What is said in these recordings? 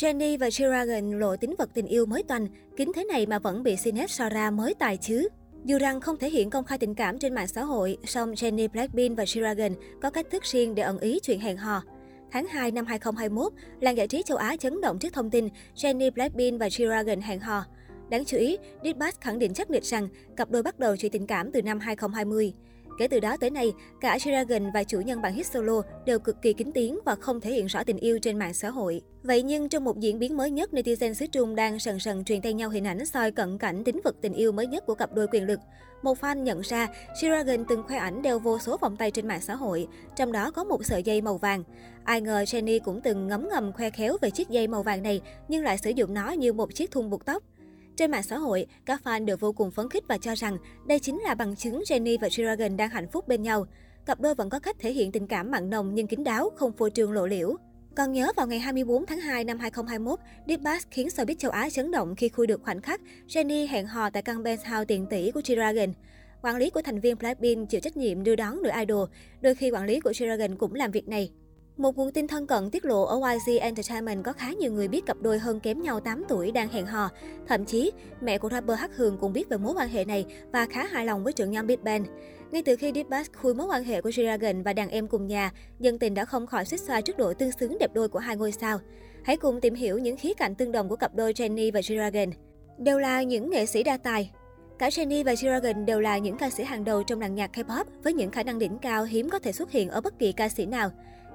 Jenny và G-Dragon lộ tính vật tình yêu mới toanh, kính thế này mà vẫn bị Sinet so ra mới tài chứ. Dù rằng không thể hiện công khai tình cảm trên mạng xã hội, song Jenny Blackpink và G-Dragon có cách thức riêng để ẩn ý chuyện hẹn hò. Tháng 2 năm 2021, làng giải trí châu Á chấn động trước thông tin Jenny Blackpink và G-Dragon hẹn hò. Đáng chú ý, Ditbus khẳng định chắc nịch rằng cặp đôi bắt đầu chuyện tình cảm từ năm 2020. Kể từ đó tới nay, cả G-Dragon và chủ nhân bản hit solo đều cực kỳ kính tiếng và không thể hiện rõ tình yêu trên mạng xã hội. Vậy nhưng trong một diễn biến mới nhất, netizen xứ Trung đang sần sần truyền tay nhau hình ảnh soi cận cảnh tính vật tình yêu mới nhất của cặp đôi quyền lực. Một fan nhận ra, G-Dragon từng khoe ảnh đeo vô số vòng tay trên mạng xã hội, trong đó có một sợi dây màu vàng. Ai ngờ Jenny cũng từng ngấm ngầm khoe khéo về chiếc dây màu vàng này, nhưng lại sử dụng nó như một chiếc thun buộc tóc. Trên mạng xã hội, các fan đều vô cùng phấn khích và cho rằng đây chính là bằng chứng Jennie và Dragon đang hạnh phúc bên nhau. Cặp đôi vẫn có cách thể hiện tình cảm mặn nồng nhưng kín đáo, không phô trương lộ liễu. Còn nhớ vào ngày 24 tháng 2 năm 2021, Deep Bass khiến showbiz châu Á chấn động khi khui được khoảnh khắc Jennie hẹn hò tại căn penthouse tiền tỷ của G-Dragon. Quản lý của thành viên Blackpink chịu trách nhiệm đưa đón nữ idol, đôi khi quản lý của G-Dragon cũng làm việc này. Một nguồn tin thân cận tiết lộ ở YG Entertainment có khá nhiều người biết cặp đôi hơn kém nhau 8 tuổi đang hẹn hò. Thậm chí, mẹ của rapper Hắc Hường cũng biết về mối quan hệ này và khá hài lòng với trưởng nhóm Big Bang. Ngay từ khi Deep Bass khui mối quan hệ của G-Dragon và đàn em cùng nhà, dân tình đã không khỏi suýt xoa trước độ tương xứng đẹp đôi của hai ngôi sao. Hãy cùng tìm hiểu những khía cạnh tương đồng của cặp đôi Jennie và G-Dragon. Đều là những nghệ sĩ đa tài, Cả Jennie và Dragon đều là những ca sĩ hàng đầu trong làng nhạc K-pop với những khả năng đỉnh cao hiếm có thể xuất hiện ở bất kỳ ca sĩ nào.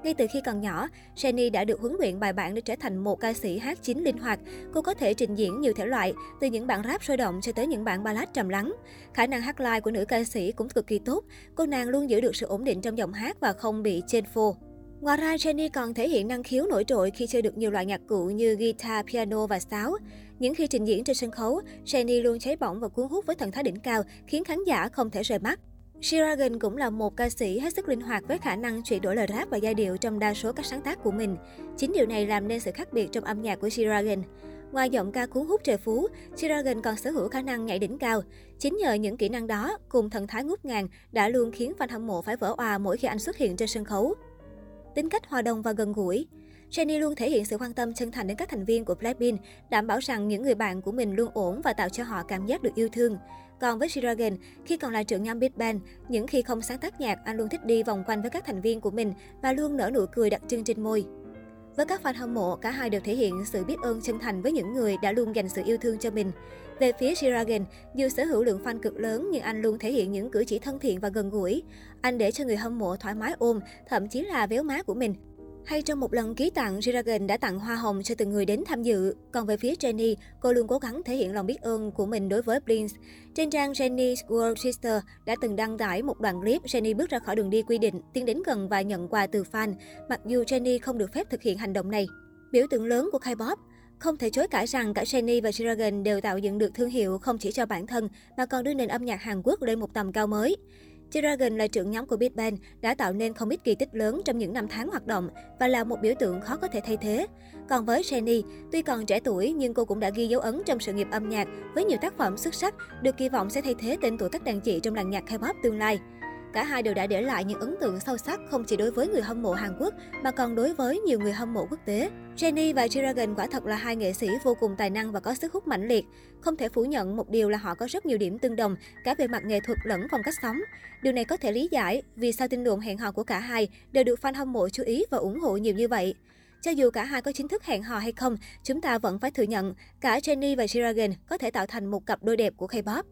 Ngay từ khi còn nhỏ, Jenny đã được huấn luyện bài bản để trở thành một ca sĩ hát chính linh hoạt. Cô có thể trình diễn nhiều thể loại, từ những bản rap sôi động cho tới những bản ballad trầm lắng. Khả năng hát live của nữ ca sĩ cũng cực kỳ tốt. Cô nàng luôn giữ được sự ổn định trong giọng hát và không bị trên phô. Ngoài ra, Jenny còn thể hiện năng khiếu nổi trội khi chơi được nhiều loại nhạc cụ như guitar, piano và sáo. Những khi trình diễn trên sân khấu, Jenny luôn cháy bỏng và cuốn hút với thần thái đỉnh cao, khiến khán giả không thể rời mắt. Shiragan cũng là một ca sĩ hết sức linh hoạt với khả năng chuyển đổi lời rap và giai điệu trong đa số các sáng tác của mình. Chính điều này làm nên sự khác biệt trong âm nhạc của Shiragan. Ngoài giọng ca cuốn hút trời phú, Shiragan còn sở hữu khả năng nhảy đỉnh cao. Chính nhờ những kỹ năng đó, cùng thần thái ngút ngàn, đã luôn khiến fan hâm mộ phải vỡ òa mỗi khi anh xuất hiện trên sân khấu. Tính cách hòa đồng và gần gũi Jennie luôn thể hiện sự quan tâm chân thành đến các thành viên của Blackpink, đảm bảo rằng những người bạn của mình luôn ổn và tạo cho họ cảm giác được yêu thương. Còn với G-Dragon, khi còn là trưởng nhóm Big Bang, những khi không sáng tác nhạc, anh luôn thích đi vòng quanh với các thành viên của mình và luôn nở nụ cười đặc trưng trên môi. Với các fan hâm mộ, cả hai đều thể hiện sự biết ơn chân thành với những người đã luôn dành sự yêu thương cho mình. Về phía Shiragen, dù sở hữu lượng fan cực lớn nhưng anh luôn thể hiện những cử chỉ thân thiện và gần gũi. Anh để cho người hâm mộ thoải mái ôm, thậm chí là véo má của mình. Hay trong một lần ký tặng, Dragon đã tặng hoa hồng cho từng người đến tham dự. Còn về phía Jenny, cô luôn cố gắng thể hiện lòng biết ơn của mình đối với Blink. Trên trang Jenny's World Sister đã từng đăng tải một đoạn clip Jenny bước ra khỏi đường đi quy định, tiến đến gần và nhận quà từ fan, mặc dù Jenny không được phép thực hiện hành động này. Biểu tượng lớn của K-pop, không thể chối cãi rằng cả Jennie và Dragon đều tạo dựng được thương hiệu không chỉ cho bản thân mà còn đưa nền âm nhạc Hàn Quốc lên một tầm cao mới. G-Dragon là trưởng nhóm của Big Bang, đã tạo nên không ít kỳ tích lớn trong những năm tháng hoạt động và là một biểu tượng khó có thể thay thế. Còn với Jennie, tuy còn trẻ tuổi nhưng cô cũng đã ghi dấu ấn trong sự nghiệp âm nhạc với nhiều tác phẩm xuất sắc, được kỳ vọng sẽ thay thế tên tuổi các đàn chị trong làng nhạc K-pop tương lai. Cả hai đều đã để lại những ấn tượng sâu sắc không chỉ đối với người hâm mộ Hàn Quốc mà còn đối với nhiều người hâm mộ quốc tế. Jennie và Dragon quả thật là hai nghệ sĩ vô cùng tài năng và có sức hút mãnh liệt. Không thể phủ nhận một điều là họ có rất nhiều điểm tương đồng cả về mặt nghệ thuật lẫn phong cách sống. Điều này có thể lý giải vì sao tin đồn hẹn hò của cả hai đều được fan hâm mộ chú ý và ủng hộ nhiều như vậy. Cho dù cả hai có chính thức hẹn hò hay không, chúng ta vẫn phải thừa nhận cả Jennie và Dragon có thể tạo thành một cặp đôi đẹp của K-pop.